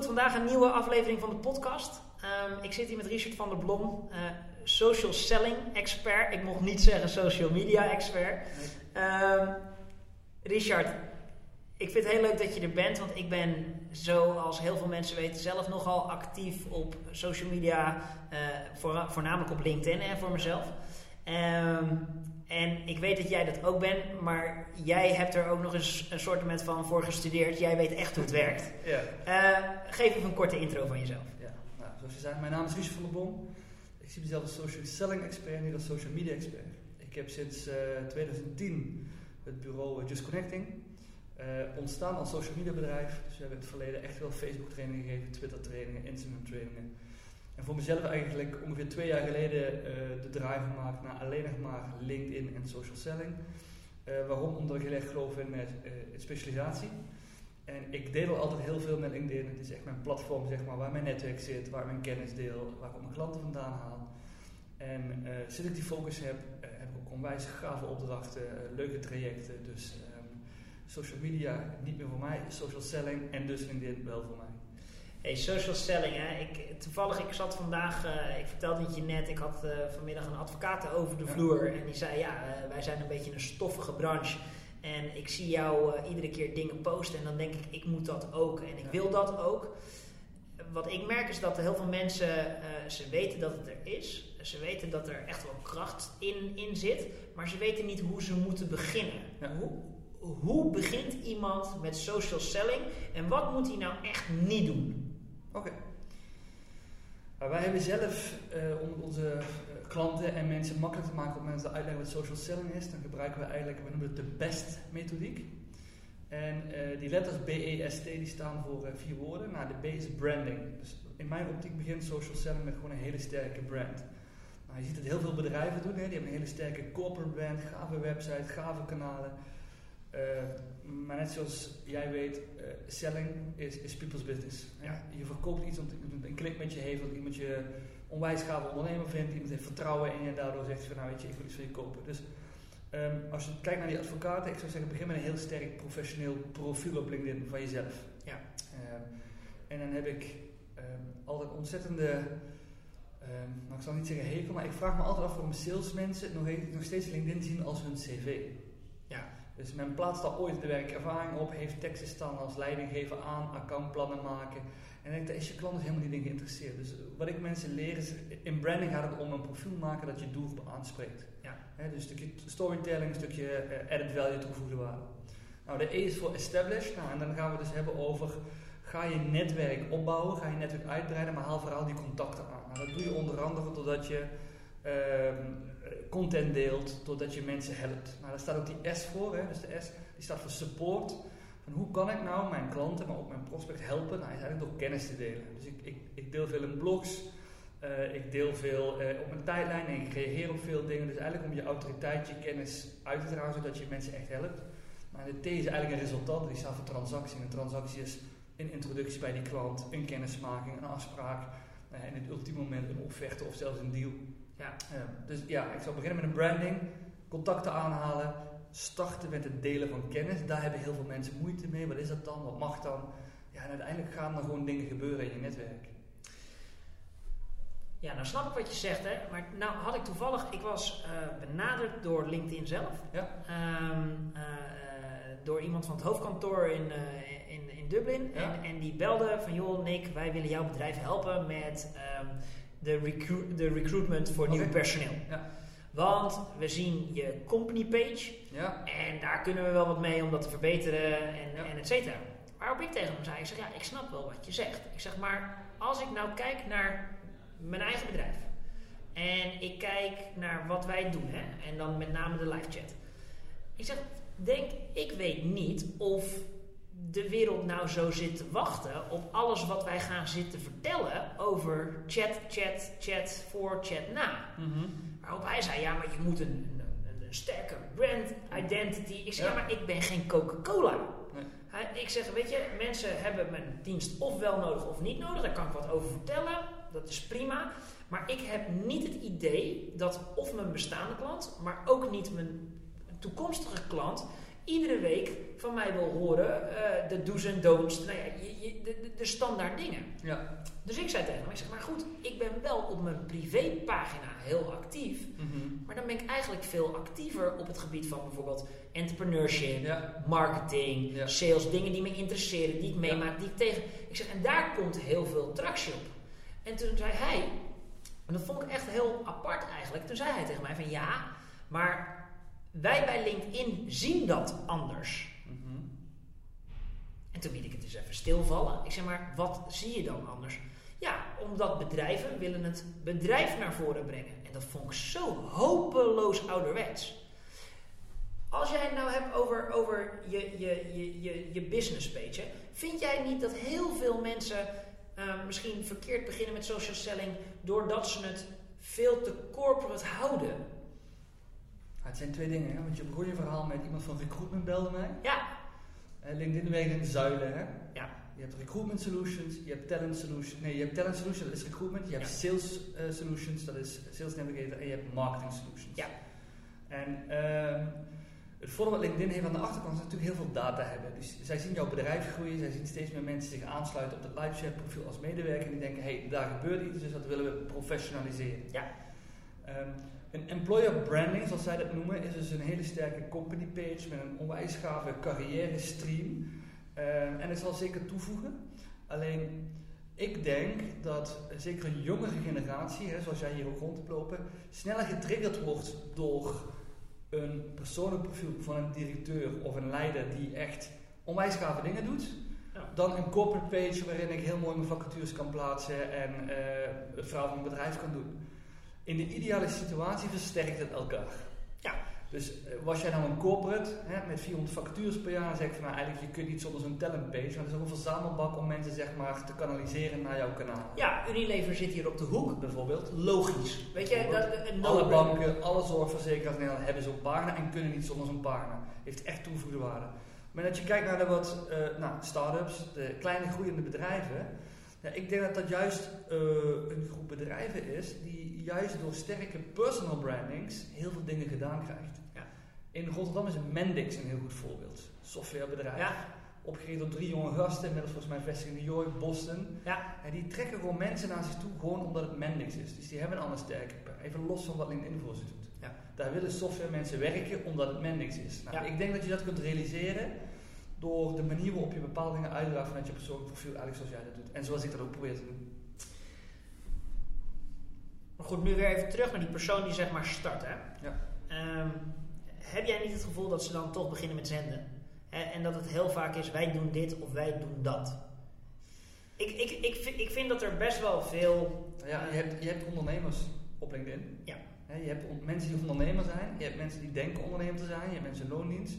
Goed, vandaag een nieuwe aflevering van de podcast. Ehm, ik zit hier met Richard van der Blom, eh, social selling expert. Ik mocht niet zeggen social media expert. Ehm, Richard, ik vind het heel leuk dat je er bent, want ik ben, zoals heel veel mensen weten, zelf nogal actief op social media, eh, voor, voornamelijk op LinkedIn en voor mezelf. Ehm, en ik weet dat jij dat ook bent, maar jij hebt er ook nog eens een soort van voor gestudeerd. Jij weet echt hoe het werkt. Ja. Uh, geef even een korte intro van jezelf. Ja, nou, zoals je zei, mijn naam is Richard van der Bom. Ik zie mezelf als social selling expert, niet als social media expert. Ik heb sinds uh, 2010 het bureau Just Connecting. Uh, ontstaan als social media bedrijf. Dus we hebben in het verleden echt wel Facebook trainingen gegeven, Twitter trainingen, Instagram trainingen. En voor mezelf eigenlijk ongeveer twee jaar geleden uh, de drive gemaakt naar alleen nog maar LinkedIn en social selling. Uh, waarom? Omdat ik heel geloof in, uh, in, specialisatie. En ik deel altijd heel veel met LinkedIn. Het is echt mijn platform zeg maar, waar mijn netwerk zit, waar mijn kennis deel, waar ik mijn klanten vandaan haal. En sinds ik die focus heb, heb ik ook onwijs gave opdrachten, leuke trajecten. Dus um, social media niet meer voor mij, social selling en dus LinkedIn wel voor mij. Hey, social selling, hè. Ik, toevallig, ik zat vandaag, uh, ik vertelde het je net, ik had uh, vanmiddag een advocaat over de vloer en die zei, ja, uh, wij zijn een beetje een stoffige branche en ik zie jou iedere keer dingen posten en dan denk ik, ik moet dat ook en ik ja. wil dat ook. Wat ik merk is dat heel veel mensen, ze weten dat het er is, ze weten dat er echt wel kracht in, in zit, maar ze weten niet hoe ze moeten beginnen. Ja. Hoe, hoe begint iemand met social selling en wat moet hij nou echt niet doen? Oké. Wij hebben zelf, uh, om onze uh, klanten en mensen makkelijk te maken op mensen uitleggen wat social selling is, dan gebruiken we eigenlijk, we noemen het de BEST methodiek. En uh, die letters B-E-S-T die staan voor vier woorden. Nou, de B is branding. Dus in mijn optiek begint social selling met gewoon een hele sterke brand. Nou, je ziet dat heel veel bedrijven doen, hè. die hebben een hele sterke corporate brand, gave website, gave kanalen. Uh, maar net zoals jij weet, uh, selling is, is people's business. Ja. Je verkoopt iets omdat iemand een klik met je heeft, omdat iemand je onwijs gave ondernemer vindt, iemand heeft vertrouwen in je en daardoor zegt van nou weet je, ik wil iets van je kopen. Dus um, als je kijkt naar die advocaten, ik zou zeggen begin met een heel sterk professioneel profiel op LinkedIn van jezelf. Ja. Um, en dan heb ik um, altijd ontzettende, nou ik zal niet zeggen hekel, maar ik vraag me altijd af waarom salesmensen nog, nog steeds LinkedIn zien als hun cv. Dus men plaatst daar ooit de werkervaring op, heeft teksten staan als leidinggever aan, accountplannen maken. En denk, daar is je klant dus helemaal niet in geïnteresseerd. Dus wat ik mensen leer is, in branding gaat het om een profiel maken dat je doelgroep aanspreekt. Ja. He, dus een stukje storytelling, een stukje uh, added value, toegevoegde waarde. Nou, de E is voor establish. Nou, en dan gaan we dus hebben over, ga je netwerk opbouwen, ga je netwerk uitbreiden, maar haal vooral die contacten aan. Nou, dat doe je onder andere doordat je... Uh, content deelt, doordat je mensen helpt. Nou, daar staat ook die S voor, hè? dus de S die staat voor support. Van hoe kan ik nou mijn klanten, maar ook mijn prospect helpen? Nou, is eigenlijk door kennis te delen. Dus ik, ik, ik deel veel in blogs, uh, ik deel veel uh, op mijn tijdlijn en ik reageer op veel dingen. Dus eigenlijk om je autoriteit, je kennis uit te dragen, zodat je mensen echt helpt. Maar de T is eigenlijk een resultat, die staat voor transactie. En een transactie is een introductie bij die klant, een kennismaking, een afspraak. En in het ultieme moment een offerte of zelfs een deal. Ja. Dus ja, ik zou beginnen met een branding, contacten aanhalen, starten met het delen van kennis. Daar hebben heel veel mensen moeite mee. Wat is dat dan? Wat mag dan? Ja, en uiteindelijk gaan er gewoon dingen gebeuren in je netwerk. Ja, nou snap ik wat je zegt, hè. Maar nou had ik toevallig, ik was uh, benaderd door LinkedIn zelf. Ja. Um, uh, door iemand van het hoofdkantoor in, uh, in, in Dublin. Ja. En, en die belde van, joh Nick, wij willen jouw bedrijf helpen met... Um, de, recru de recruitment voor nieuw personeel. Ja. Want we zien je company page Ja. en daar kunnen we wel wat mee om dat te verbeteren en, Ja. en et cetera. Waarop ik tegen hem zei, ik zeg ja, ik snap wel wat je zegt. Ik zeg maar, als ik nou kijk naar mijn eigen bedrijf en ik kijk naar wat wij doen, hè, en dan met name de live chat. Ik zeg, denk, ik weet niet of de wereld nou zo zit te wachten op alles wat wij gaan zitten vertellen over chat, chat, chat voor, chat na. Mhm. Waarop hij zei, ja, maar je moet een, een, een sterke brand identity. Ik zeg, ja, Ja. maar ik ben geen Coca-Cola. Nee. Ik zeg, weet je, mensen hebben mijn dienst of wel nodig of niet nodig. Daar kan ik wat over vertellen. Dat is prima. Maar ik heb niet het idee dat of mijn bestaande klant, maar ook niet mijn toekomstige klant iedere week van mij wil horen eh, de do's en don'ts, nou ja, je, je- de, de, standaard dingen. Ja. Dus ik zei tegen hem, ik zeg, maar goed, ik ben wel op mijn privépagina heel actief. Mhm. Maar dan ben ik eigenlijk veel actiever op het gebied van bijvoorbeeld entrepreneurship, Ja. marketing, Ja. sales, dingen die me interesseren, die ik meemaak, die ik tegen. Ik zeg, en daar komt heel veel tractie op. En toen zei hij, en dat vond ik echt heel apart eigenlijk, toen zei hij tegen mij van ja, maar wij bij LinkedIn zien dat anders. En toen liet ik het dus even stilvallen. Ik zeg maar, wat zie je dan anders? Ja, omdat bedrijven willen het bedrijf naar voren brengen. En dat vond ik zo hopeloos ouderwets. Als jij het nou hebt over, over je, je, je, je, je business vind jij niet dat heel veel mensen eh, misschien verkeerd beginnen met social selling doordat ze het veel te corporate houden? Het zijn twee dingen, hè? want je begon je verhaal met iemand van recruitment belde mij. Ja, Eh, LinkedIn werkt in zuilen, hè? Ja. Je hebt recruitment solutions, je hebt talent solutions. Nee, je hebt talent solutions, dat is recruitment. Je hebt Ja. sales eh, solutions, dat is sales navigator. En je hebt marketing solutions. Ja. En ehm, het voordeel wat LinkedIn heeft aan de achterkant is natuurlijk heel veel data hebben. Dus zij zien jouw bedrijf groeien, zij zien steeds meer mensen zich aansluiten op het LiveChat profiel als medewerker. En die denken, hé, hey, daar gebeurt iets, dus dat willen we professionaliseren. Ja. Ehm, een employer branding, zoals zij dat noemen, is dus een hele sterke company page met een onwijs gave carrière stream. Ehm, en het zal zeker toevoegen. Alleen, ik denk dat eh, zeker een jongere generatie, hè, zoals jij hier ook rond hebt lopen, sneller getriggerd wordt door een persoonlijk profiel van een directeur of een leider die echt onwijs gave dingen doet. Ja. Dan een corporate page waarin ik heel mooi mijn vacatures kan plaatsen en eh, het verhaal van mijn bedrijf kan doen. In de ideale situatie versterkt het elkaar. Ja. Dus eh, was jij nou een corporate hè, met 400 vacatures per jaar, dan zeg van nou eigenlijk je kunt niet zonder zo'n talent page, want het is ook een verzamelbak om mensen zeg maar te kanaliseren naar jouw kanaal. ja, Unilever zit hier op de hoek. Bijvoorbeeld. Logisch. Weet je, dat, een Alle banken, alle zorgverzekeraars in Nederland hebben zo'n pagina en kunnen niet zonder zo'n pagina. Heeft echt toegevoegde waarde. Maar dat je kijkt naar de wat eh, nou, start-ups, de kleine groeiende bedrijven. Ja, ik denk dat dat juist eh, een groep bedrijven is die juist door sterke personal brandings heel veel dingen gedaan krijgt. Ja. In Rotterdam is Mendix een heel goed voorbeeld. Softwarebedrijf. Ja, Opgericht door drie jonge gasten, inmiddels volgens mij vestigd in New York, Boston. ja, En die trekken gewoon mensen naar zich toe, gewoon omdat het Mendix is. Dus die hebben een ander sterke Even los van wat LinkedIn voor ze doet. Ja. Daar willen software mensen werken omdat het Mendix is. Nou, Ja. Ik denk dat je dat kunt realiseren door de manier waarop je bepaalde dingen uitdraagt vanuit je persoonlijk profiel, eigenlijk zoals jij dat doet. En zoals ik dat ook probeer te doen. Maar goed, nu weer even terug naar die persoon die zeg maar start. Hè? Ja. Ehm, heb jij niet het gevoel dat ze dan toch beginnen met zenden? Hè, en dat het heel vaak is, wij doen dit of wij doen dat. Ik, ik, ik, vind, ik vind dat er best wel veel... Ja, je hebt, je hebt ondernemers op LinkedIn. Ja. Je hebt mensen die ondernemer zijn. Je hebt mensen die denken ondernemer te zijn. Je hebt mensen in loondienst.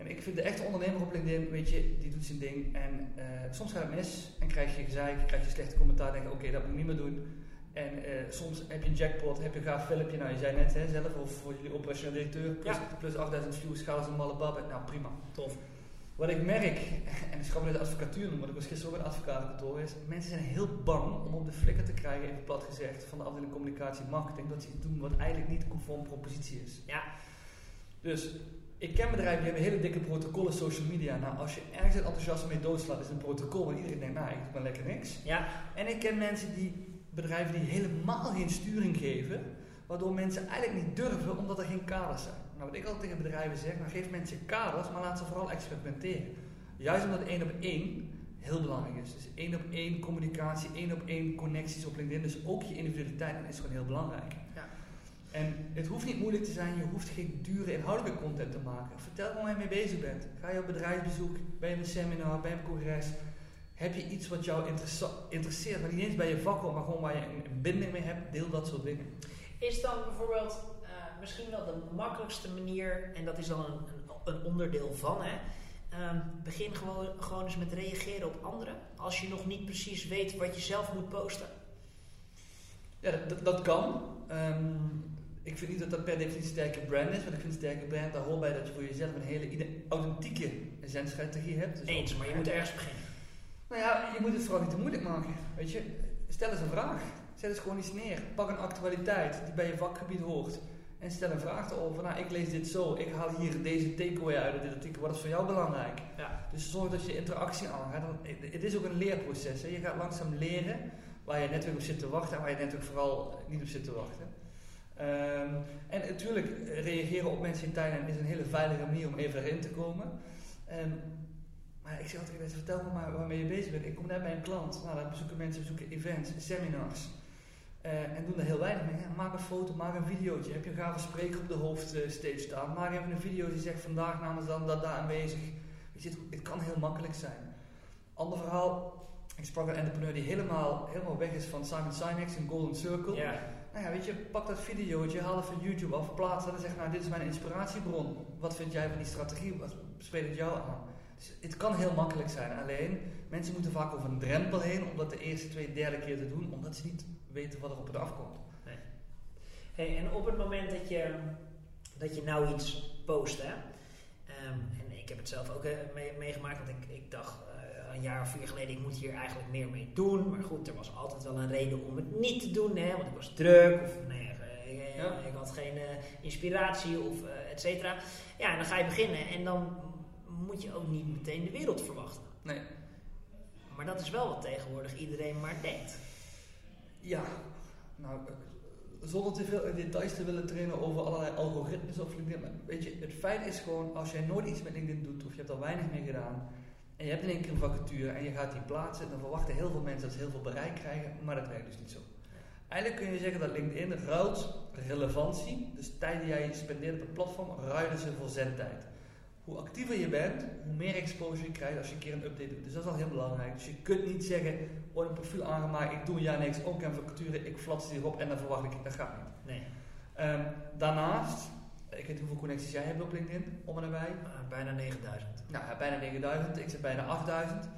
En ik vind de echte ondernemer op LinkedIn, weet je, die doet zijn ding. En eh, soms gaat het mis en krijg je gezeik, krijg je slechte commentaar. Denk je, oké, dat moet ik niet meer doen. En eh, soms heb je een jackpot, heb je een gaaf filmpje. Nou, je zei net hè, zelf, of voor jullie operationeel directeur, plus, Ja. plus 8000 views, ga als een malle babbe. Nou, prima. Tof. Wat ik merk, en ik schat me de advocatuur noemen, want ik was gisteren ook in het advocatenkantoor, is mensen zijn heel bang om op de flikker te krijgen, even plat gezegd, van de afdeling communicatie en marketing, dat ze iets doen wat eigenlijk niet conform propositie is. Ja. Dus ik ken bedrijven die hebben hele dikke protocollen social media. Nou, als je ergens het enthousiasme mee doodslaat, is het een protocol waar iedereen denkt, nou, ik doe maar lekker niks. Ja, En ik ken mensen die, bedrijven die helemaal geen sturing geven, waardoor mensen eigenlijk niet durven omdat er geen kaders zijn. Nou, wat ik altijd tegen bedrijven zeg, nou, geef mensen kaders, maar laat ze vooral experimenteren. Juist omdat één op één heel belangrijk is. Dus één op één communicatie, één op één connecties op LinkedIn. Dus ook je individualiteit is gewoon heel belangrijk. Ja. En het hoeft niet moeilijk te zijn, je hoeft geen dure inhoudelijke content te maken. Vertel gewoon waar je mee bezig bent. Ga je op bedrijfsbezoek, ben je op een seminar, ben je op een congres. Heb je iets wat jou interesseert, maar niet eens bij je vak maar gewoon waar je een, een binding mee hebt, deel dat soort dingen. Is dan bijvoorbeeld eh, misschien wel de makkelijkste manier, en dat is dan een, een, een onderdeel van, hè? Ehm, begin gewoon, gewoon eens met reageren op anderen. Als je nog niet precies weet wat je zelf moet posten. Ja, dat, dat, kan. Ehm, ik vind niet dat dat per definitie een sterke brand is, want ik vind een sterke brand, daar hoort bij dat je voor jezelf een hele authentieke zendstrategie hebt. Dus Eens, ook- maar je moet ergens beginnen. Nou ja, je moet het vooral niet te moeilijk maken. Weet je, stel eens een vraag. Zet eens gewoon iets neer. Pak een actualiteit die bij je vakgebied hoort. En stel een vraag erover. Nou, ik lees dit zo. Ik haal hier deze takeaway uit uit dit artikel. Wat is voor jou belangrijk? Ja. Dus zorg dat je interactie aangaat. Het is ook een leerproces. Hè. Je gaat langzaam leren waar je netwerk op zit te wachten en waar je netwerk vooral niet op zit te wachten. Ehm, en natuurlijk, reageren op mensen in tijdlijn is een hele veilige manier om even erin te komen. Ehm, maar ik zeg altijd, vertel me maar waarmee je bezig bent. Ik kom net bij een klant. Nou, dan bezoeken mensen bezoeken events, seminars. Eh, en doen er heel weinig mee. Maak een foto, maak een videootje. Heb je een gave spreker op de hoofdstage staan? Maak even een video die zegt vandaag namens dan dat daar aanwezig. Weet het, kan heel makkelijk zijn. Ander verhaal. Ik sprak een entrepreneur die helemaal, helemaal weg is van Simon Sinek, zijn Golden Circle. Nou ja, weet je, pak dat videootje, haal het van YouTube af, plaats dat en zeg nou, dit is mijn inspiratiebron. Wat vind jij van die strategie? Wat spreekt het jou aan? Dus het kan heel makkelijk zijn, alleen mensen moeten vaak over een drempel heen om dat de eerste, tweede, derde keer te doen, omdat ze niet weten wat er op het afkomt. Hey, en op het moment dat je, dat je nou iets post, hè, ehm, en ik heb het zelf ook eh, mee- meegemaakt, want ik, ik dacht een jaar of vier geleden, ik moet hier eigenlijk meer mee doen. Maar goed, er was altijd wel een reden om het niet te doen, hè, want ik was druk of nee, eh, ik, Ja. ik had geen eh, inspiratie of eh et cetera. Ja, en dan ga je beginnen en dan moet je ook niet meteen de wereld verwachten. Nee. Maar dat is wel wat tegenwoordig iedereen maar denkt. Ja, nou, eh, zonder te veel in details te willen trainen over allerlei algoritmes of LinkedIn. Maar weet je, het feit is gewoon, als jij nooit iets met LinkedIn doet of je hebt al weinig mee gedaan en je hebt in één keer een vacature en je gaat die plaatsen, dan verwachten heel veel mensen dat ze heel veel bereik krijgen, maar dat werkt dus niet zo. Eigenlijk kun je zeggen dat LinkedIn ruilt relevantie, dus tijd die jij spendeert op het platform, ruilen ze voor zendtijd. Hoe actiever je bent, hoe meer exposure je krijgt als je een keer een update doet. Dus dat is al heel belangrijk. Dus je kunt niet zeggen, oh een profiel aangemaakt, ik doe jaar niks, ook een vacature, ik flats die erop en dan verwacht ik, dat gaat niet. Nee, Ehm, daarnaast, ik weet niet hoeveel connecties jij hebt op LinkedIn, om en nabij. eh, bijna 9000. Nou, ja, bijna 9000, ik zit bijna 8000.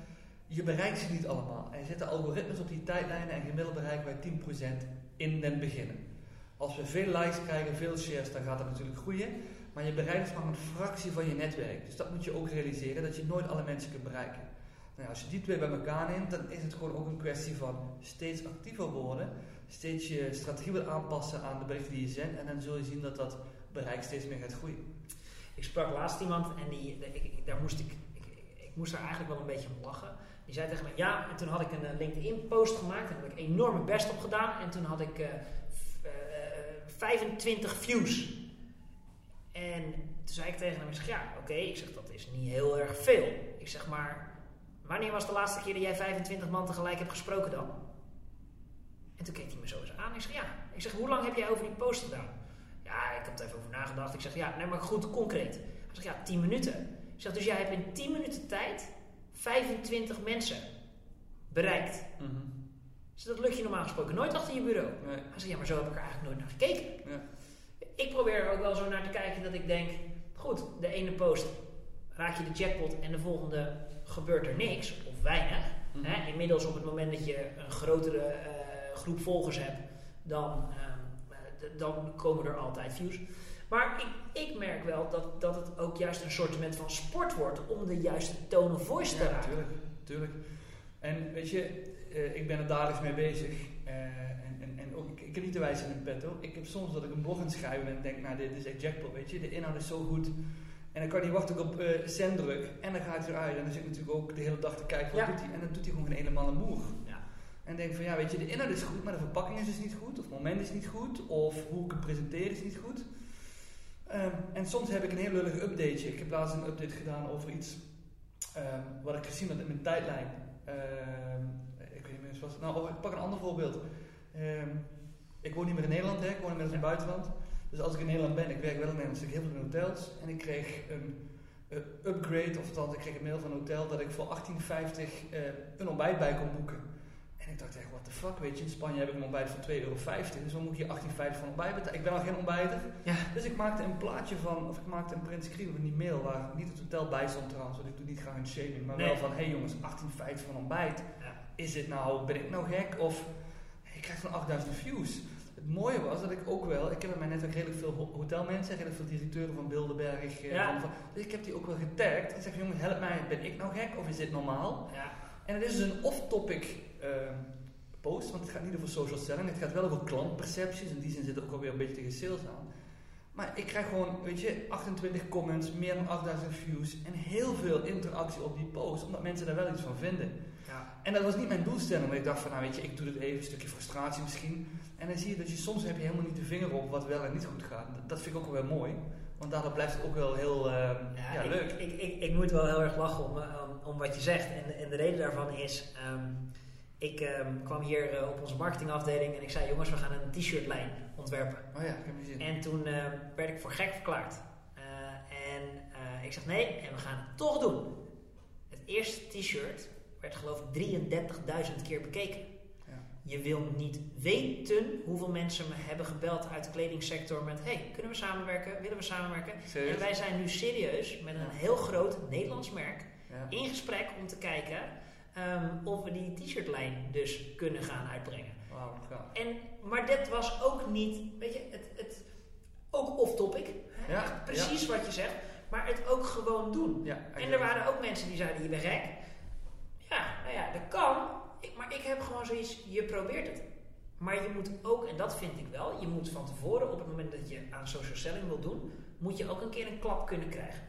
Je bereikt ze niet allemaal. En er zitten algoritmes op die tijdlijnen en gemiddeld bereiken wij 10% in den beginnen. Als we veel likes krijgen, veel shares, dan gaat dat natuurlijk groeien. Maar je bereikt dus maar een fractie van je netwerk. Dus dat moet je ook realiseren, dat je nooit alle mensen kunt bereiken. Nou als je die twee bij elkaar neemt, dan is het gewoon ook een kwestie van steeds actiever worden. Steeds je strategie wil aanpassen aan de berichten die je zendt. En dan zul je zien dat dat bereik steeds meer gaat groeien. Ik sprak laatst iemand en die, ik, daar moest ik, ik, moest daar eigenlijk wel een beetje om lachen. Die zei tegen mij, ja, en toen had ik een eh, LinkedIn-post gemaakt. En heb ik enorm mijn best op gedaan. En toen had ik eh, f- eh, 25 views. En toen zei ik tegen hem, ik zeg, ja, oké. Ik zeg, dat is niet heel erg veel. Ik zeg, maar wanneer was de laatste keer dat jij 25 man tegelijk hebt gesproken dan? En toen keek hij me zo eens aan. Ik zeg, ja. Ik zeg, hoe lang heb jij over die post gedaan? Ja, ik heb er even over nagedacht. Ik zeg, ja, nee, maar goed, concreet. Hij zegt, ja, 10 minuten. Ik zeg, dus jij hebt in 10 minuten tijd 25 mensen bereikt. Dus dat lukt je normaal gesproken nooit achter je bureau. Nee. Hij zegt, ja, maar zo heb ik er eigenlijk nooit naar gekeken. Ja. Ik probeer er ook wel zo naar te kijken dat ik denk, goed, de ene post raak je de jackpot en de volgende gebeurt er niks of weinig. Mhm. Hè? Inmiddels op het moment dat je een grotere eh, groep volgers hebt, dan, eh, dan komen er altijd views. Maar ik, ik merk wel dat, dat het ook juist een soort van sport wordt om de juiste tone of voice te Ja, raken. tuurlijk, tuurlijk. En weet je, eh, ik ben er dagelijks mee bezig. Eh, en, en, en ook, ik, ik heb niet te wijzen in een petto. Ik heb soms dat ik een blog aan het schrijven ben en denk, nou dit is echt jackpot, weet je. De inhoud is zo goed. En dan kan niet wachten op eh send druk. En dan gaat hij eruit. En dan zit ik natuurlijk ook de hele dag te kijken, wat Ja. doet hij? En dan doet hij gewoon geen ene man een moer. En denk van, ja weet je, de inhoud is goed, maar de verpakking is dus niet goed. Of het moment is niet goed. Of hoe ik het presenteer is niet goed. Ehm, en soms heb ik een heel lullig updateje. Ik heb laatst een update gedaan over iets ehm, wat ik gezien had in mijn tijdlijn. Ehm, ik weet niet meer, het nou, ik pak een ander voorbeeld. Ik woon niet meer in Nederland, hè, ik woon inmiddels in het buitenland. Dus als ik in Nederland ben, ik werk wel in Nederland, zit ik heel veel in hotels. En ik kreeg een upgrade, of althans, ik kreeg een mail van een hotel dat ik voor 18,50 eh, een ontbijt bij kon boeken. Ik dacht echt, what the fuck, weet je, in Spanje heb ik een ontbijt van 2,50 euro. Dus dan moet hier 18,50 van ontbijt betalen. Ik ben al geen ontbijter. Ja. Dus ik maakte een plaatje van, of ik maakte een print screen van die mail waar niet het hotel bij stond trouwens, want ik doe niet graag een shaming, maar Nee. wel van, hé hey jongens, 18,50 van ontbijt. Ja. Is dit nou, ben ik nou gek? Of, ik krijg van 8000 views. Het mooie was dat ik ook wel, ik heb in mijn netwerk redelijk veel ho- hotelmensen, redelijk veel directeuren van Bilderberg. eh, Ja. van- van- dus ik heb die ook wel getagd en zeg jongens, help mij, ben ik nou gek of is dit normaal? Ja. En het is dus een off-topic ehm, post, want het gaat niet over social selling, het gaat wel over klantpercepties. In die zin zit er ook alweer een beetje tegen sales aan. Maar ik krijg gewoon, weet je, 28 comments, meer dan 8000 views en heel veel interactie op die post, omdat mensen daar wel iets van vinden. Ja. En dat was niet mijn doelstelling, maar ik dacht van, nou weet je, ik doe dit even, een stukje frustratie misschien. En dan zie je dat je soms heb je helemaal niet de vinger op wat wel en niet goed gaat. Dat, vind ik ook wel mooi, want daardoor blijft het ook wel heel eh, ja, ik, leuk. Ik, ik, ik, moet wel heel erg lachen om, eh, om, wat je zegt. En, en de reden daarvan is, ehm, ik ehm, kwam hier eh, op onze marketingafdeling en ik zei, jongens, we gaan een t-shirtlijn ontwerpen. Oh ja, ik heb zin. En toen eh, werd ik voor gek verklaard. Eh, en ik zeg nee, en we gaan het toch doen. Het eerste t-shirt werd geloof ik 33.000 keer bekeken. Je wil niet weten hoeveel mensen me hebben gebeld uit de kledingsector met hey, kunnen we samenwerken? Willen we samenwerken? Serieus? En wij zijn nu serieus met een heel groot Nederlands merk Ja. in gesprek om te kijken ehm, of we die t-shirtlijn dus kunnen gaan uitbrengen. En, maar dit was ook niet, weet je, het, het ook off-topic. Ja, Precies wat je zegt. Maar het ook gewoon doen. Ja, En er waren ook mensen die zeiden, je bent gek. Ja, nou ja, dat kan. Ik, maar ik heb gewoon zoiets, je probeert het. Maar je moet ook, en dat vind ik wel, je moet van tevoren, op het moment dat je aan social selling wil doen, moet je ook een keer een klap kunnen krijgen.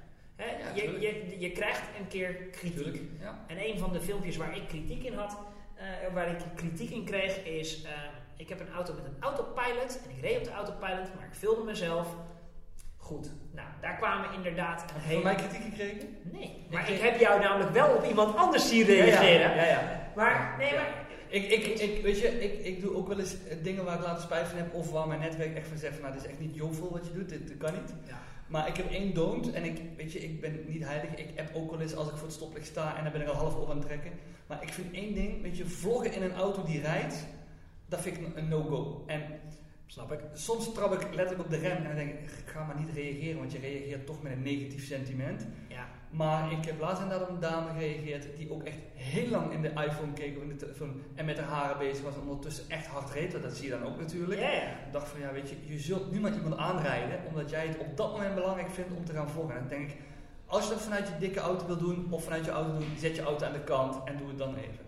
Hè, Ja, je, je, je krijgt een keer kritiek. Tuurlijk, ja. En een van de filmpjes waar ik kritiek in had, eh, waar ik kritiek in kreeg, is: eh, ik heb een auto met een autopilot en ik reed op de autopilot, maar ik filmde mezelf. Goed, nou, daar kwamen inderdaad een Heb je hele. van mij kritiek gekregen? Nee, maar Ik- ik heb jou namelijk wel op iemand anders zien reageren. Ja, ja. ja. Maar, nee, maar. Ik, ik, ik, weet je, ik, ik doe ook wel eens eh, dingen waar ik later spijt van heb, of waar mijn netwerk echt van zegt van, nou, dit is echt niet jovel wat je doet, dit, dit kan niet. Ja. Maar ik heb één don't en ik, weet je, ik ben niet heilig. Ik heb ook wel eens als ik voor het stoplicht sta en dan ben ik al half op aan het trekken. Maar ik vind één ding, weet je, vloggen in een auto die rijdt, dat vind ik een- een no-go. En Snap ik. soms trap ik letterlijk op de rem en dan denk ik, ga maar niet reageren, want je reageert toch met een negatief sentiment. Ja. Maar ik heb laatst inderdaad op een dame gereageerd die ook echt heel lang in de iPhone keek in de telefoon en met haar haren bezig was en ondertussen echt hard reed. want Dat zie je dan ook natuurlijk. Ik dacht van ja, weet je, je zult nu maar iemand aanrijden omdat jij het op dat moment belangrijk vindt om te gaan vloggen. En dan denk ik, als je dat vanuit je dikke auto wil doen of vanuit je auto doen, zet je auto aan de kant en doe het dan even.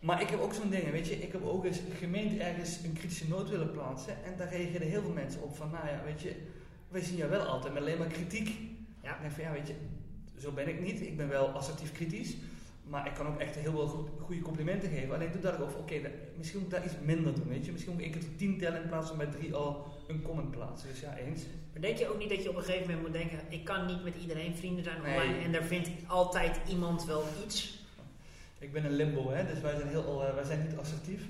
Maar ik heb ook zo'n ding, weet je, ik heb ook eens gemeend ergens een kritische noot willen plaatsen en daar reageerden heel veel mensen op van, nou ja, weet je, wij zien jou wel altijd met alleen maar kritiek. Ja. Ik denk van ja, weet je, zo ben ik niet. Ik ben wel assertief kritisch. Maar ik kan ook echt heel veel goed, goede complimenten geven. Alleen toen dacht ik over, oké, misschien moet ik daar iets minder doen, weet je. Misschien moet ik één keer tot tien tellen in plaats van bij drie al een comment plaatsen. Dus ja, eens. Maar denk je ook niet dat je op een gegeven moment moet denken: ik kan niet met iedereen vrienden zijn Nee. online en daar vindt altijd iemand wel iets? Ik ben een limbo, hè. Dus wij zijn, heel, eh, wij zijn niet assertief.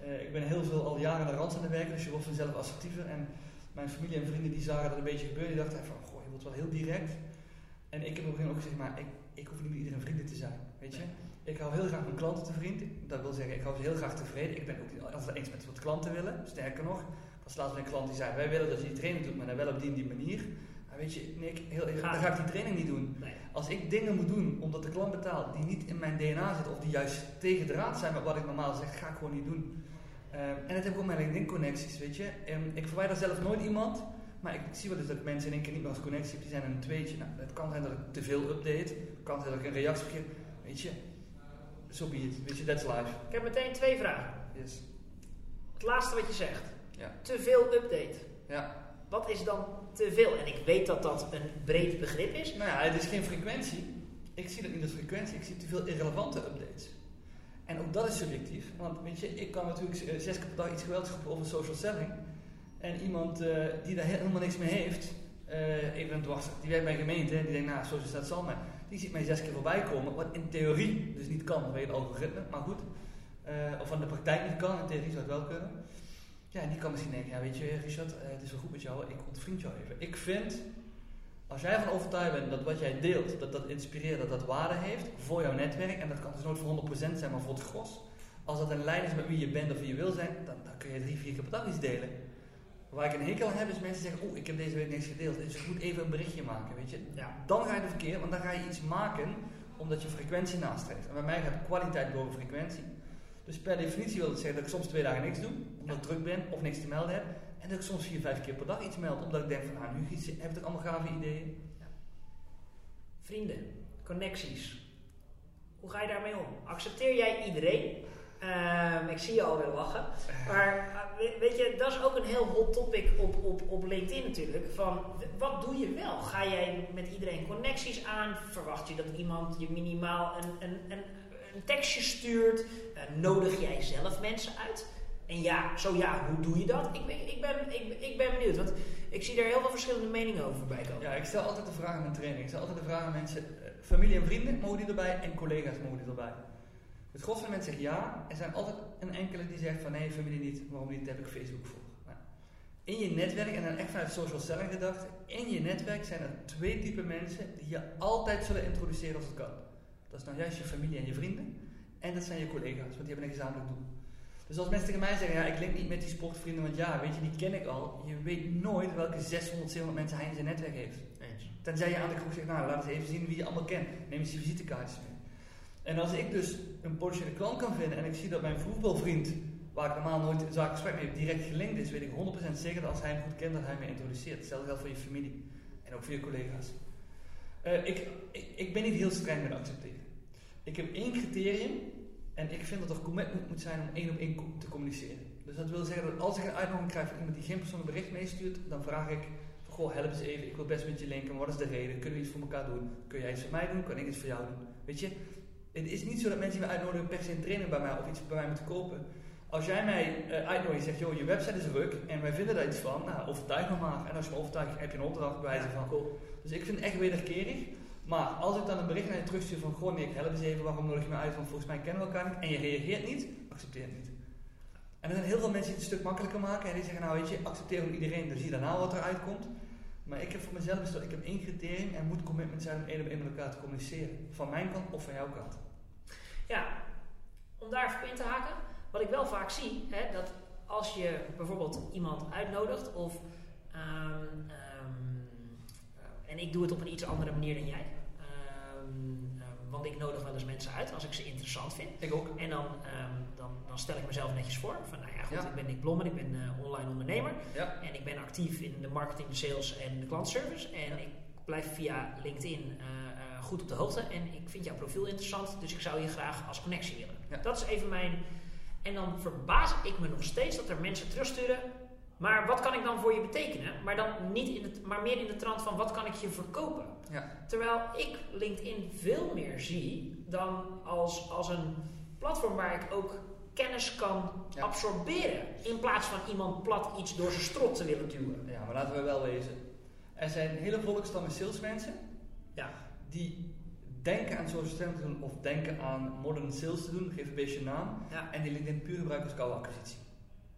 Eh, ik ben heel veel al jaren aan de rand aan het werken, dus je wordt vanzelf assertiever. En mijn familie en vrienden die zagen dat een beetje gebeuren, die dachten van, goh, je wordt wel heel direct. En ik heb op een gegeven moment ook gezegd, maar ik, ik hoef niet met iedereen vrienden te zijn, weet je. Ik hou heel graag mijn klanten te vriend. Dat wil zeggen, ik hou ze heel graag tevreden. Ik ben ook niet altijd eens met wat klanten willen. Sterker nog, was laatst een klant die zei, wij willen dat je die training doet, maar dan wel op die en die manier. Maar weet je, Nick, heel, dan ga ik die training niet doen. Nee. Als ik dingen moet doen omdat de klant betaalt die niet in mijn DNA zitten of die juist tegen de raad zijn met wat ik normaal zeg, ga ik gewoon niet doen. Ehm, en dat heb ik ook met LinkedIn connecties, weet je. Ehm, ik verwijder zelf nooit iemand, maar ik, zie wel eens dat mensen in één keer niet meer als connectie heb, die zijn een tweetje. Nou, het kan zijn dat ik te veel update, het kan zijn dat ik een reactie geef, weet je. So be it, weet je, that's life. Ik heb meteen twee vragen. Yes. Het laatste wat je zegt: Ja. te veel update. Ja. Wat is dan te veel? En ik weet dat dat een breed begrip is. Nou ja, het is geen frequentie. Ik zie dat niet als frequentie, ik zie te veel irrelevante updates. En ook dat is subjectief, want weet je, ik kan natuurlijk eh, zes keer per dag iets geweldigs roepen over social selling. En iemand eh, die daar he- helemaal niks mee heeft, eh, even een dwars, die werkt bij een gemeente en die denkt, nou, social staat zal maar. Die ziet mij zes keer voorbij komen, wat in theorie dus niet kan vanwege het algoritme, maar goed. Eh, of aan de praktijk niet kan, in theorie zou het wel kunnen. Ja, die kan misschien denken, ja weet je Richard, het is wel goed met jou, ik ontvriend jou even. Ik vind, als jij ervan overtuigd bent dat wat jij deelt, dat dat inspireert, dat dat waarde heeft voor jouw netwerk, en dat kan dus nooit voor 100% zijn, maar voor het gros. Als dat een lijn is met wie je bent of wie je wil zijn, dan, dan kun je drie, vier keer per dag iets delen. Waar ik een hekel aan heb, is mensen zeggen, oeh, ik heb deze week niks gedeeld, dus ik moet even een berichtje maken, weet je. Ja. Dan ga je de verkeer, want dan ga je iets maken omdat je frequentie nastreeft. En bij mij gaat kwaliteit boven frequentie. Dus per definitie wil dat zeggen dat ik soms twee dagen niks doe, omdat ik druk ben of niks te melden heb. En dat ik soms vier, vijf keer per dag iets meld, omdat ik denk van, nou, nu heb ik allemaal gave ideeën. Vrienden, connecties. Hoe ga je daarmee om? Accepteer jij iedereen? Ehm, ik zie je alweer lachen. Maar we- weet je, dat is ook een heel hot topic op, op, op LinkedIn natuurlijk. Van, wat doe je wel? Ga jij met iedereen connecties aan? Verwacht je dat iemand je minimaal een, een, een, tekstje stuurt? Eh, nodig jij zelf mensen uit? En ja, zo ja, hoe doe je dat? Ik ben, ik ben, ik, ben benieuwd, want ik zie er heel veel verschillende meningen over voorbij komen. Ja, ik stel altijd de vraag aan mijn training. Ik stel altijd de vraag aan mensen, eh, familie en vrienden mogen die erbij en collega's mogen die erbij. Het gros van de mensen zegt ja. Er zijn altijd een enkele die zegt van nee, familie niet. Waarom niet? Daar heb ik Facebook voor. Nou, in je netwerk, en dan echt vanuit social selling gedacht, in je netwerk zijn er twee typen mensen die je altijd zullen introduceren als het kan. Dat is nou juist je familie en je vrienden. En dat zijn je collega's, want die hebben een gezamenlijk doel. Dus als mensen tegen mij zeggen, ja, ik link niet met die sportvrienden, want ja, weet je, die ken ik al. Je weet nooit welke 600, 700 mensen hij in zijn netwerk heeft. Eens. Tenzij je aan de kroeg zegt, nou, laat eens even zien wie je allemaal kent. Neem eens je visitekaartjes mee. En als ik dus een potentiële klant kan vinden en ik zie dat mijn voetbalvriend, waar ik normaal nooit een zaakgesprek mee heb, direct gelinkt is, weet ik 100% zeker dat als hij hem goed kent, dat hij me introduceert. Hetzelfde geldt voor je familie en ook voor je collega's. Eh, ik, ik, ben niet heel streng met accepteren. Ik heb één criterium en ik vind dat er commitment moet zijn om één op één te communiceren. Dus dat wil zeggen dat als ik een uitnodiging krijg van iemand die geen persoonlijk bericht meestuurt, dan vraag ik, goh, help eens even, ik wil best met je linken, wat is de reden? Kunnen we iets voor elkaar doen? Kun jij iets voor mij doen? Kan ik iets voor jou doen? Weet je, het is niet zo dat mensen die me uitnodigen per se een training bij mij of iets bij mij moeten kopen. Als jij mij eh, uitnodigt en zegt, joh, je website is ruk en wij vinden daar iets van, nou, overtuig me maar. En als je me overtuigt, heb je een opdracht bij wijze van. cool. Dus ik vind het echt wederkerig. Maar als ik dan een bericht naar je terugstuur van, goh Nick, help eens even, waarom nodig je me uit? Want volgens mij kennen we elkaar niet. En je reageert niet, accepteer het niet. En er zijn heel veel mensen die het een stuk makkelijker maken. En die zeggen, nou weet je, accepteer ook iedereen, dan zie je daarna wat eruit komt. Maar ik heb voor mezelf besloten, ik heb één criterium en moet commitment zijn om één op één met elkaar te communiceren. Van mijn kant of van jouw kant. Ja, om daar even in te haken. Wat ik wel vaak zie, hè, dat als je bijvoorbeeld iemand uitnodigt of... ehm, ehm, eh, en ik doe het op een iets andere manier dan jij. Ehm, want ik nodig wel eens mensen uit als ik ze interessant vind. Ik ook. En dan, dan, dan stel ik mezelf netjes voor. Van nou ja, goed, Ja. ik ben Nick Blommen, ik ben eh, online ondernemer. Ja. En ik ben actief in de marketing, de sales en de klantservice. En ik blijf via LinkedIn eh, eh, goed op de hoogte. En ik vind jouw profiel interessant, dus ik zou je graag als connectie willen. Ja. Dat is even mijn. En dan verbaas ik me nog steeds dat er mensen terugsturen. Maar wat kan ik dan voor je betekenen? Maar dan niet in het, maar meer in de trant van wat kan ik je verkopen? Ja. Terwijl ik LinkedIn veel meer zie dan als, als een platform waar ik ook kennis kan Ja. absorberen. In plaats van iemand plat iets door zijn strot te willen duwen. Ja, maar laten we wel wezen. Er zijn hele volkstammen salesmensen Ja. Die denken aan social selling te doen of denken aan modern sales te doen, geef een beetje een naam. Ja. En die LinkedIn puur gebruiken als koude acquisitie.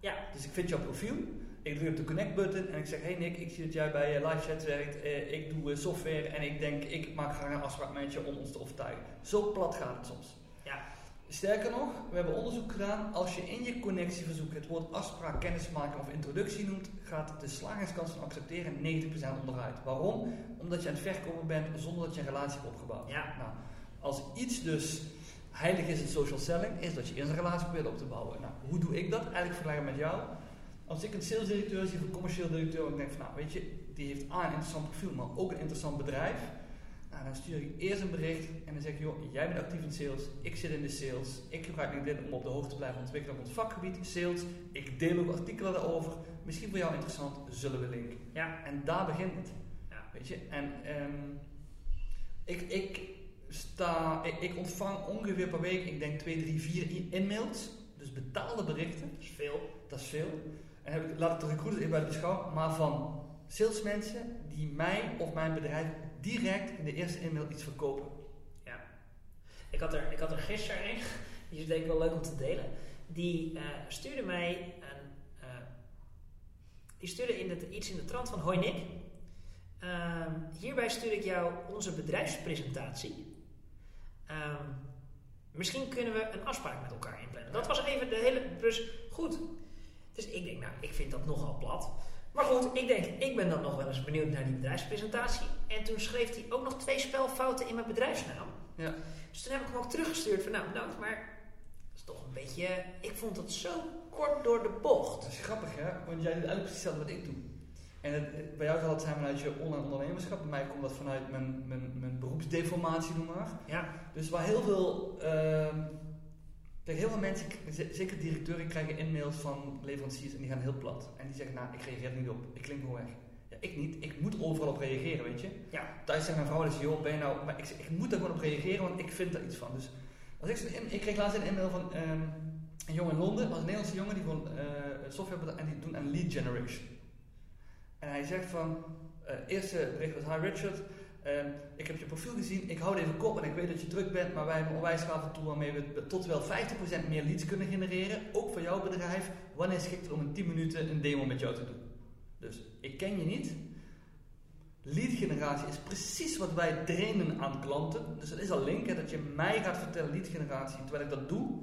Ja. Dus ik vind jouw profiel, ik druk op de connect button en ik zeg, hey Nick, ik zie dat jij bij eh, live chat werkt, eh, ik doe eh, software en ik denk, ik maak graag een afspraak met je om ons te overtuigen. Zo plat gaat het soms. Ja. Sterker nog, we hebben onderzoek gedaan, als je in je connectieverzoek het woord afspraak, kennismaking of introductie noemt, gaat de slagingskans van accepteren 90% onderuit. Waarom? Omdat je aan het verkopen bent zonder dat je een relatie hebt opgebouwd. Ja. Nou, als iets dus heilig is in social selling, is dat je eerst een relatie probeert op te bouwen. Nou, hoe doe ik dat? Eigenlijk vergelijken met jou. Als ik een salesdirecteur zie of een commercieel directeur, en ik denk van nou, weet je, die heeft A een interessant profiel, maar ook een interessant bedrijf. Nou, dan stuur ik eerst een bericht en dan zeg ik, joh, jij bent actief in sales, ik zit in de sales, ik gebruik LinkedIn om op de hoogte te blijven ontwikkelen op ons vakgebied, sales. Ik deel ook artikelen daarover. Misschien voor jou interessant, zullen we linken. Ja. En daar begint het. Ja. Weet je, en ehm, ik, ik, sta, ik, ik ontvang ongeveer per week, ik denk 2, 3, 4 e- e-mails, dus betaalde berichten. Dat is veel. Dat is veel. En heb ik, laat ik de recruiters even bij de maar van salesmensen die mij of mijn bedrijf direct in de eerste e-mail iets verkopen. Ja. Ik had er, ik had er gisteren een, die is denk ik wel leuk om te delen. Die eh, stuurde mij een, eh, die stuurde in het, iets in de trant van Hoi Nick. Ehm, hierbij stuur ik jou onze bedrijfspresentatie. Ehm, misschien kunnen we een afspraak met elkaar inplannen. Dat was even de hele. Dus goed. Dus ik denk, nou, ik vind dat nogal plat. Maar goed, ik denk, ik ben dan nog wel eens benieuwd naar die bedrijfspresentatie. En toen schreef hij ook nog twee spelfouten in mijn bedrijfsnaam. Ja. Dus toen heb ik hem ook teruggestuurd van, nou, bedankt, maar dat is toch een beetje. Ik vond het zo kort door de bocht. Dat is grappig hè, want jij doet eigenlijk precies hetzelfde wat ik doe. En het, bij jou zal het zijn vanuit je online ondernemerschap, bij mij komt dat vanuit mijn, mijn, mijn beroepsdeformatie, noem maar. Ja, Dus waar heel veel ehm, Kijk, heel veel mensen, zeker directeuren, krijgen e-mails van leveranciers en die gaan heel plat. En die zeggen, nou, ik reageer er niet op. Ik klink gewoon weg. Ja, ik niet. Ik moet overal op reageren, weet je. Ja. Thuis zegt mijn vrouw, dus, joh, ben je nou... Maar ik, zeg, ik moet er gewoon op reageren, want ik vind er iets van. Dus als ik, e- ik kreeg laatst een e-mail van ehm, een jongen in Londen, was een Nederlandse jongen, die gewoon eh software en die doen aan lead generation. En hij zegt van, eh eerste bericht was, hi Richard, ehm, ik heb je profiel gezien, ik hou even kort en ik weet dat je druk bent, maar wij hebben een onwijs gave tool waarmee we tot wel 50% meer leads kunnen genereren, ook voor jouw bedrijf. Wanneer schikt het om in 10 minuten een demo met jou te doen? Dus, ik ken je niet. Lead generatie is precies wat wij trainen aan klanten. Dus het is al link, hè, dat je mij gaat vertellen lead generatie, terwijl ik dat doe.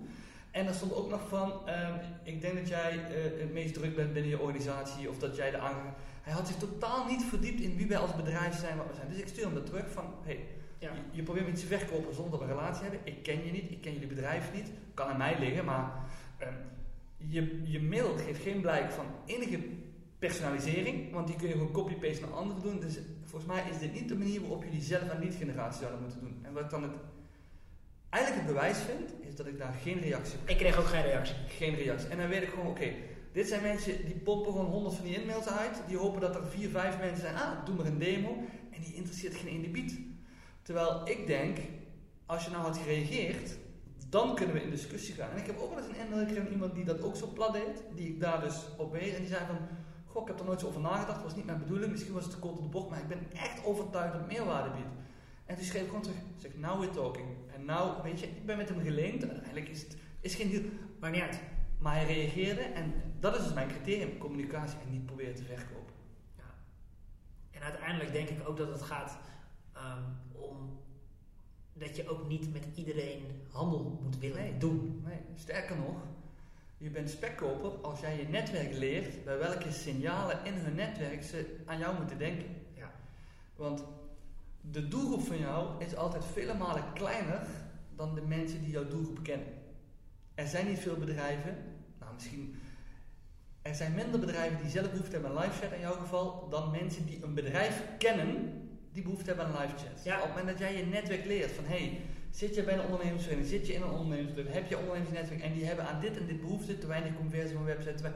En er stond ook nog van, ehm, ik denk dat jij eh, het meest druk bent binnen je organisatie, of dat jij de aange... Hij had zich totaal niet verdiept in wie wij als bedrijf zijn, wat we zijn. Dus ik stuur hem dat terug van, hey, Ja. je, je probeert me iets te verkopen zonder dat we een relatie hebben. Ik ken je niet, ik ken jullie bedrijf niet. Kan aan mij liggen, maar ehm, je, je mail geeft geen blijk van enige personalisering, want die kun je gewoon copy-paste naar anderen doen. Dus volgens mij is dit niet de manier waarop jullie zelf aan lead generatie zouden moeten doen. En wat ik dan het, eigenlijk het bewijs vind, is dat ik daar geen reactie op Ik kreeg ook geen reactie. geen reactie. En dan weet ik gewoon, oké, dit zijn mensen die poppen gewoon honderd van die e-mails uit. Die hopen dat er vier, vijf mensen zijn. Ah, doe maar een demo. En die interesseert geen ene biet. Terwijl ik denk, als je nou had gereageerd, dan kunnen we in discussie gaan. En ik heb ook wel eens een van iemand die dat ook zo plat deed. Die ik daar dus op wees. En die zei van, goh, ik heb er nooit zo over nagedacht. Was niet mijn bedoeling. Misschien was het te kort op de bocht. Maar ik ben echt overtuigd dat het meerwaarde biedt. En toen schreef ik gewoon terug, zeg, now we're talking. En nou, weet je, ik ben met hem gelinkt. En Uiteindelijk is het is geen deal. Maar niet uit. Maar hij reageerde en dat is dus mijn criterium, communicatie en niet proberen te verkopen. En uiteindelijk denk ik ook dat het gaat ehm, om dat je ook niet met iedereen handel moet willen Nee. doen. Nee, sterker nog, je bent spekkoper als jij je netwerk leert bij welke signalen in hun netwerk ze aan jou moeten denken. Ja. Want de doelgroep van jou is altijd vele malen kleiner dan de mensen die jouw doelgroep kennen. Er zijn niet veel bedrijven, misschien, er zijn minder bedrijven die zelf behoefte hebben aan live chat in jouw geval, dan mensen die een bedrijf kennen die behoefte hebben aan live chat. Ja. Op het moment dat jij je netwerk leert van hey, zit je bij een ondernemersvereniging, zit je in een ondernemersclub, heb je een ondernemersnetwerk en die hebben aan dit en dit behoefte, te weinig conversie op een website,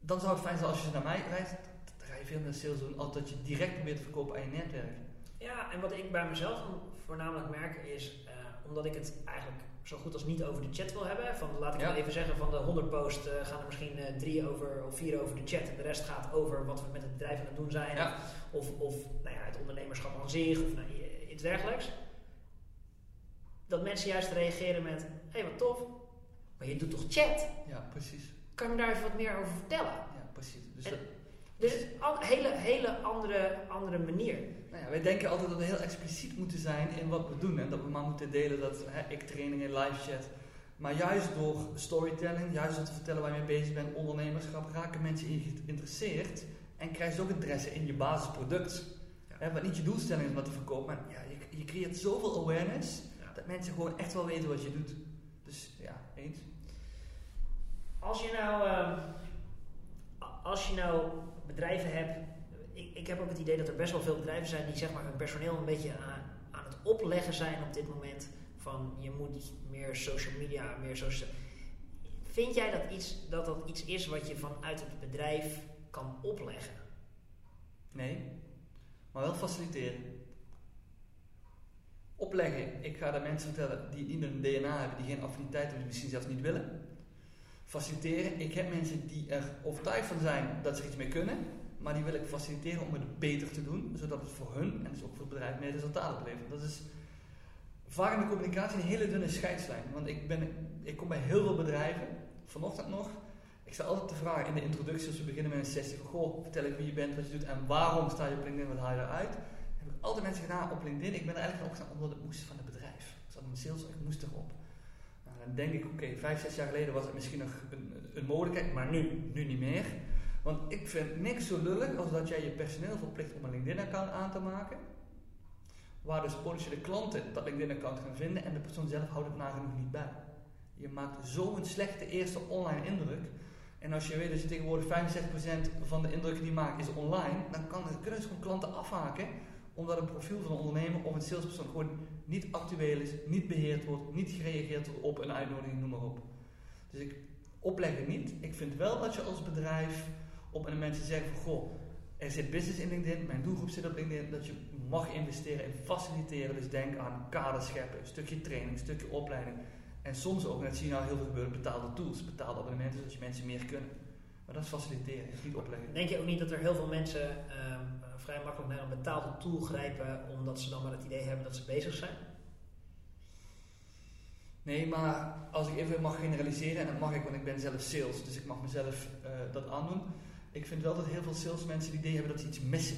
dan zou het fijn zijn als je ze naar mij wijst, dan ga je veel meer sales doen als dat je direct probeert te verkopen aan je netwerk. Ja, en wat ik bij mezelf voornamelijk merk is, eh, omdat ik het eigenlijk zo goed als niet over de chat wil hebben. Van, laat ik Ja. maar even zeggen, van de 100 posts eh, gaan er misschien eh, drie over of vier over de chat. En de rest gaat over wat we met het bedrijf aan het doen zijn. Ja. Of, of nou ja, het ondernemerschap aan zich of nou, iets dergelijks. Dat mensen juist reageren met, hé hey, wat tof, maar je doet toch chat? Ja, precies. Kan je me daar even wat meer over vertellen? Ja, precies. Dus En- dat- Dus een hele, hele andere, andere manier. Nou ja, wij denken altijd dat we heel expliciet moeten zijn in wat we doen. En dat we maar moeten delen dat hè, ik training in live chat. Maar juist door storytelling, juist door te vertellen waar je mee bezig bent, ondernemerschap, raken mensen in je geïnteresseerd. En krijg je ook interesse in je basisproduct. Ja. Hè, wat niet je doelstelling is om dat te verkopen, maar ja, je, je creëert zoveel awareness Ja. dat mensen gewoon echt wel weten wat je doet. Dus ja, eens. Als je nou, ehm, als je nou bedrijven hebt, ik, ik heb ook het idee dat er best wel veel bedrijven zijn die zeg maar hun personeel een beetje aan, het opleggen zijn op dit moment. Van je moet meer social media, meer social. Vind jij dat iets, dat dat iets is wat je vanuit het bedrijf kan opleggen? Nee, maar wel faciliteren. Opleggen. Ik ga de mensen vertellen die niet een DNA hebben, die geen affiniteit hebben, die misschien zelfs niet willen. Faciliteren. Ik heb mensen die er overtuigd van zijn dat ze er iets mee kunnen, maar die wil ik faciliteren om het beter te doen, zodat het voor hun en dus ook voor het bedrijf meer resultaat oplevert. Dat is vaak in de communicatie een hele dunne scheidslijn. Want ik, ben, ik kom bij heel veel bedrijven, vanochtend nog, ik stel altijd de vraag in de introductie, als we beginnen met een sessie goh, vertel ik wie je bent, wat je doet en waarom sta je op LinkedIn, wat haal je eruit. Heb ik altijd mensen gedaan op LinkedIn. Ik ben er eigenlijk opgestaan omdat het moest van het bedrijf. Ik zat in sales, ik moest erop. Dan denk ik, oké, vijf, zes jaar geleden was het misschien nog een, een mogelijkheid, maar nu, nu niet meer. Want ik vind niks zo lullig als dat jij je personeel verplicht om een LinkedIn-account aan te maken. Waar dus potentiële klanten dat LinkedIn-account gaan vinden en de persoon zelf houdt het nagenoeg niet bij. Je maakt zo'n slechte eerste online indruk. En als je weet dat je tegenwoordig 65% van de indrukken die je maakt is online, dan kan, kunnen dus gewoon klanten afhaken omdat een profiel van een ondernemer of een salespersoon gewoon niet actueel is, niet beheerd wordt, niet gereageerd wordt op een uitnodiging, noem maar op. Dus ik opleggen niet. Ik vind wel dat je als bedrijf op een mensen zeggen van goh, er zit business in LinkedIn, mijn doelgroep zit op LinkedIn, dat je mag investeren in faciliteren. Dus denk aan kaders scheppen, een stukje training, een stukje opleiding. En soms ook, net zie je nou heel veel gebeuren, betaalde tools, betaalde abonnementen, zodat je mensen meer kunnen. Maar dat is faciliteren, is niet opleggen. Denk je ook niet dat er heel veel mensen ehm, vrij makkelijk naar een betaalde tool grijpen, omdat ze dan maar het idee hebben dat ze bezig zijn? Nee, maar als ik even mag generaliseren, en dat mag ik, want ik ben zelf sales, dus ik mag mezelf uh, dat aandoen. Ik vind wel dat heel veel salesmensen het idee hebben dat ze iets missen.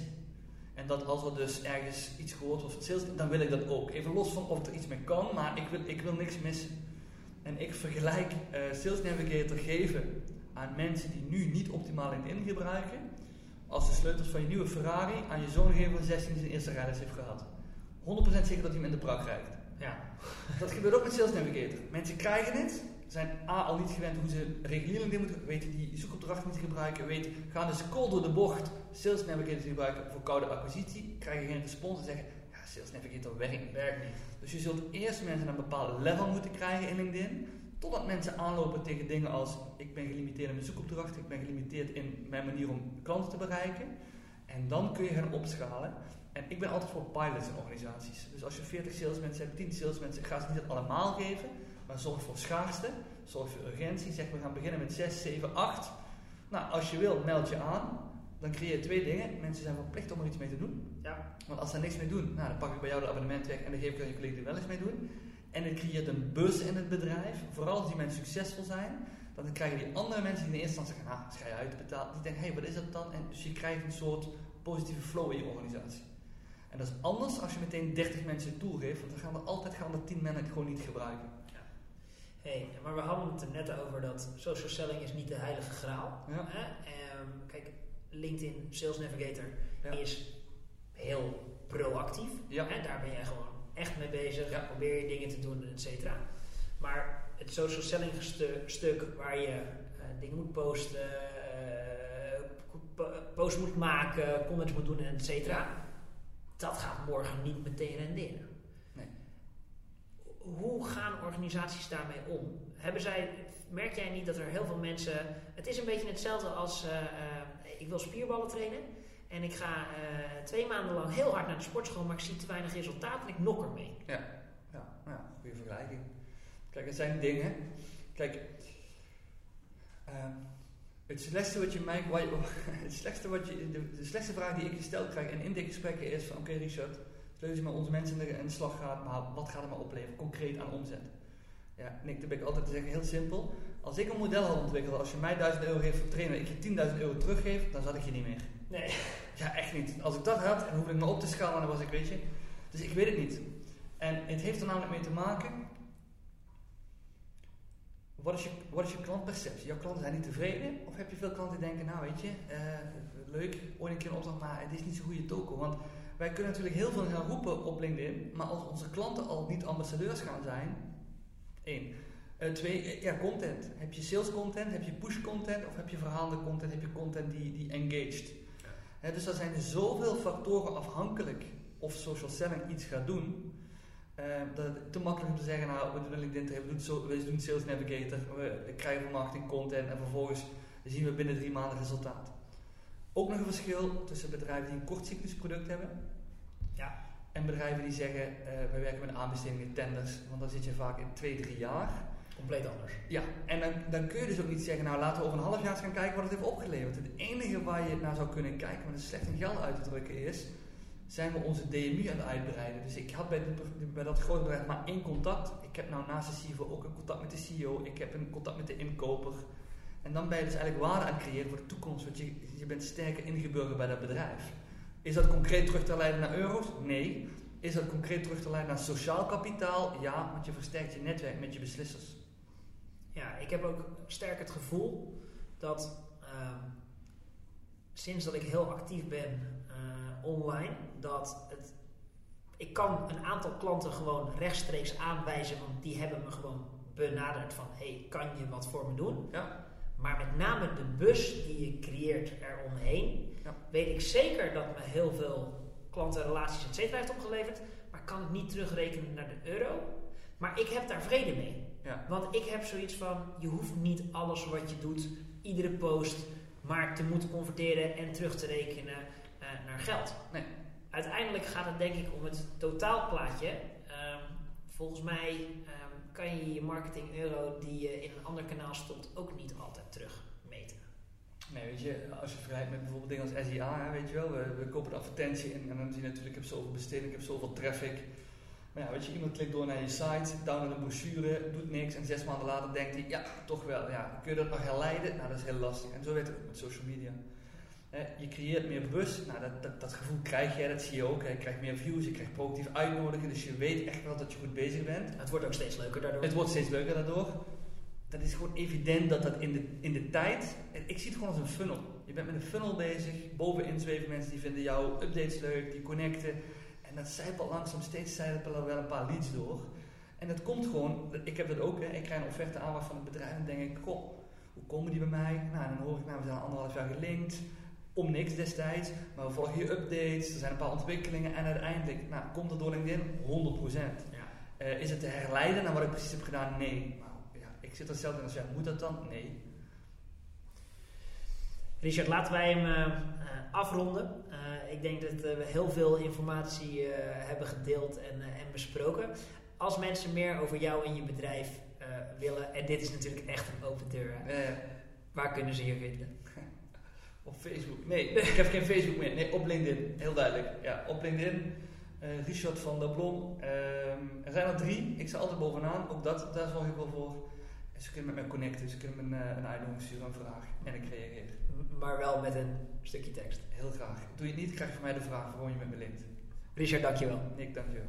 En dat als er dus ergens iets gehoord wordt van sales, dan wil ik dat ook. Even los van of er iets mee kan, maar ik wil, ik wil niks missen. En ik vergelijk uh, Sales Navigator geven aan mensen die nu niet optimaal LinkedIn gebruiken, als de sleutels van je nieuwe Ferrari aan je zoon geven van 16 die zijn eerste rijles heeft gehad. 100% zeker dat hij hem in de prak krijgt. Ja. Dat gebeurt ook met Sales Navigator. Mensen krijgen het, zijn A al niet gewend hoe ze regulier LinkedIn moeten weten die zoekopdrachten niet gebruiken, weten, gaan dus cold door de bocht Sales Navigator gebruiken voor koude acquisitie, krijgen geen respons en zeggen, ja, Sales Navigator werkt niet. Werkt niet. Dus je zult eerst mensen een bepaald level moeten krijgen in LinkedIn, totdat mensen aanlopen tegen dingen als, ik ben gelimiteerd in mijn zoekopdrachten, ik ben gelimiteerd in mijn manier om klanten te bereiken. En dan kun je gaan opschalen. En ik ben altijd voor pilots in organisaties. Dus als je 40 salesmensen hebt, 10 salesmensen, ga ze niet allemaal geven, maar zorg voor schaarste, zorg voor urgentie. Zeg, we gaan beginnen met 6, 7, 8. Nou, als je wil, meld je aan. Dan creëer je twee dingen. Mensen zijn verplicht om er iets mee te doen. Ja. Want als ze er niks mee doen, nou, dan pak ik bij jou de abonnement weg en dan geef ik aan je collega die wel eens mee doen. En het creëert een bus in het bedrijf. Vooral als die mensen succesvol zijn. Dan krijgen die andere mensen die in eerste instantie zeggen, ga je uitbetaald. Die denken, hé, hey, wat is dat dan? En dus je krijgt een soort positieve flow in je organisatie. En dat is anders als je meteen 30 mensen toegeeft, want dan gaan er altijd gaan er 10 mensen het gewoon niet gebruiken. Ja. Hey, maar we hadden het er net over dat social selling is niet de heilige graal. Ja. Hè? Um, kijk, LinkedIn Sales Navigator Ja. is heel proactief. Ja. Hè? Daar ben jij gewoon echt mee bezig. Ja. Probeer je dingen te doen, et cetera. Maar het social selling stu- stuk waar je eh, dingen moet posten, po- posts moet maken, comments moet doen, et cetera. Dat gaat morgen niet meteen renderen. Nee. Hoe gaan organisaties daarmee om? Hebben zij, merk jij niet dat er heel veel mensen. Het is een beetje hetzelfde als eh, ik wil spierballen trainen. En ik ga eh, twee maanden lang heel hard naar de sportschool, maar ik zie te weinig resultaat en ik nok ermee. Ja, ja, ja goede vergelijking. Kijk, het zijn dingen. Kijk, ehm, het slechtste wat je mij, het slechtste wat je, de, de slechtste vraag die ik gesteld krijg in intakegesprekken is van, oké Richard, stel je met onze mensen in de, slag gaat, maar wat gaat het maar opleveren, concreet aan omzet? Ja, Nick, dan ben ik altijd te zeggen, heel simpel. Als ik een model had ontwikkeld, als je mij 1000 euro geeft voor trainen en ik je 10.000 euro teruggeef, dan zat ik je niet meer. Nee. Ja, echt niet. Als ik dat had, dan hoefde ik me op te schalen en dan was ik, weet je. Dus ik weet het niet. En het heeft er namelijk mee te maken. Wat is, je, wat je klantperceptie? Jouw klanten zijn niet tevreden? Of heb je veel klanten die denken, nou weet je, eh, leuk, ooit een keer een opdracht, maar het is niet zo'n goede toko. Want wij kunnen natuurlijk heel veel gaan roepen op LinkedIn, maar als onze klanten al niet ambassadeurs gaan zijn, één. Eh, twee, eh, ja, content. Heb je sales content, heb je push content of heb je verhaalde content, heb je content die, die engaged? Dus er zijn zoveel factoren afhankelijk of social selling iets gaat doen. eh, dat het te makkelijk om te zeggen, nou we doen LinkedIn training, we doen, zo, we doen Sales Navigator, we krijgen van marketing content en vervolgens zien we binnen drie maanden resultaat. Ook nog een verschil tussen bedrijven die een kortcyclus product hebben Ja. en bedrijven die zeggen, eh wij werken met aanbestedingen, tenders, want dan zit je vaak in twee, drie jaar. Compleet anders. Ja, en dan, dan kun je dus ook niet zeggen, nou laten we over een half jaar eens gaan kijken wat het heeft opgeleverd. Het enige waar je naar zou kunnen kijken, dat is slecht in geld uit te drukken is, zijn we onze DMU aan het uitbreiden. Dus ik had bij, bij dat grote bedrijf maar één contact. Ik heb nou naast de CFO ook een contact met de CEO, ik heb een contact met de inkoper. En dan ben je dus eigenlijk waarde aan het creëren voor de toekomst, want je, je bent sterker ingeburgerd bij dat bedrijf. Is dat concreet terug te leiden naar euro's? Nee. Is dat concreet terug te leiden naar sociaal kapitaal? Ja, want je versterkt je netwerk met je beslissers. Ja, ik heb ook sterk het gevoel dat ehm, sinds dat ik heel actief ben eh, online, dat het, ik kan een aantal klanten gewoon rechtstreeks aanwijzen, want die hebben me gewoon benaderd van, hey, kan je wat voor me doen? Ja. Maar met name de bus die je creëert eromheen, Ja. weet ik zeker dat me heel veel klanten, relaties, et cetera heeft opgeleverd. Maar kan het niet terugrekenen naar de euro. Maar ik heb daar vrede mee. Ja. Want ik heb zoiets van, je hoeft niet alles wat je doet, iedere post, maar te moeten converteren en terug te rekenen eh, naar geld. Nee. Uiteindelijk gaat het denk ik om het totaalplaatje. Ehm, volgens mij ehm, kan je je marketing euro die je in een ander kanaal stopt ook niet altijd terugmeten. Nee, weet je, als je vergelijkt met bijvoorbeeld dingen als SEA, weet je wel, we, we kopen advertentie in en dan zie je natuurlijk, ik heb zoveel besteding, ik heb zoveel traffic. Maar ja, weet je, iemand klikt door naar je site, downloadt een brochure, doet niks en zes maanden later denkt hij, ja, toch wel, ja, kun je dat nog herleiden? Nou, dat is heel lastig. En zo werkt het ook met social media. Je creëert meer bus, nou, dat, dat, dat gevoel krijg je, dat zie je ook. Hè. Je krijgt meer views, je krijgt proactief uitnodigen, dus je weet echt wel dat je goed bezig bent. Het wordt ook steeds leuker daardoor. Het wordt steeds leuker daardoor. Dat is gewoon evident dat dat in de, in de tijd. Ik zie het gewoon als een funnel. Je bent met een funnel bezig. Bovenin zweven mensen die vinden jouw updates leuk, die connecten. En dat zijpelt langzaam steeds zijpelen wel een paar leads door. En dat komt gewoon. Ik heb dat ook. Hè. Ik krijg een offerte aanvraag van het bedrijf en denk ik: Goh, hoe komen die bij mij? Nou, dan hoor ik, nou, we zijn al anderhalf jaar gelinkt. Om niks destijds. Maar we volgen je updates. Er zijn een paar ontwikkelingen. En uiteindelijk nou, komt het door LinkedIn 100%. Ja. Eh, is het te herleiden naar wat ik precies heb gedaan? Nee. Maar ja, ik zit er zelf in als ja, moet dat dan? Nee. Richard, laten wij hem eh, eh, afronden. Eh, ik denk dat we heel veel informatie eh, hebben gedeeld en, en besproken. Als mensen meer over jou en je bedrijf eh, willen, en dit is natuurlijk echt een open deur, Eh, waar kunnen ze je vinden? op Facebook. Nee, ik heb geen Facebook meer. Nee, op LinkedIn. Heel duidelijk. Ja, op LinkedIn. Eh, Richard van der Blom. Ehm, er zijn er drie. Ik sta altijd bovenaan. Ook dat, daar zorg ik wel voor. Ze kunnen met mij connecten. Ze kunnen me een, een uitnodiging sturen, een vraag. En ik reageer. Maar wel met een stukje tekst. Heel graag. Doe je het niet, krijg je van mij de vraag waarom je met me linkt. Richard, dankjewel. Nick, dankjewel.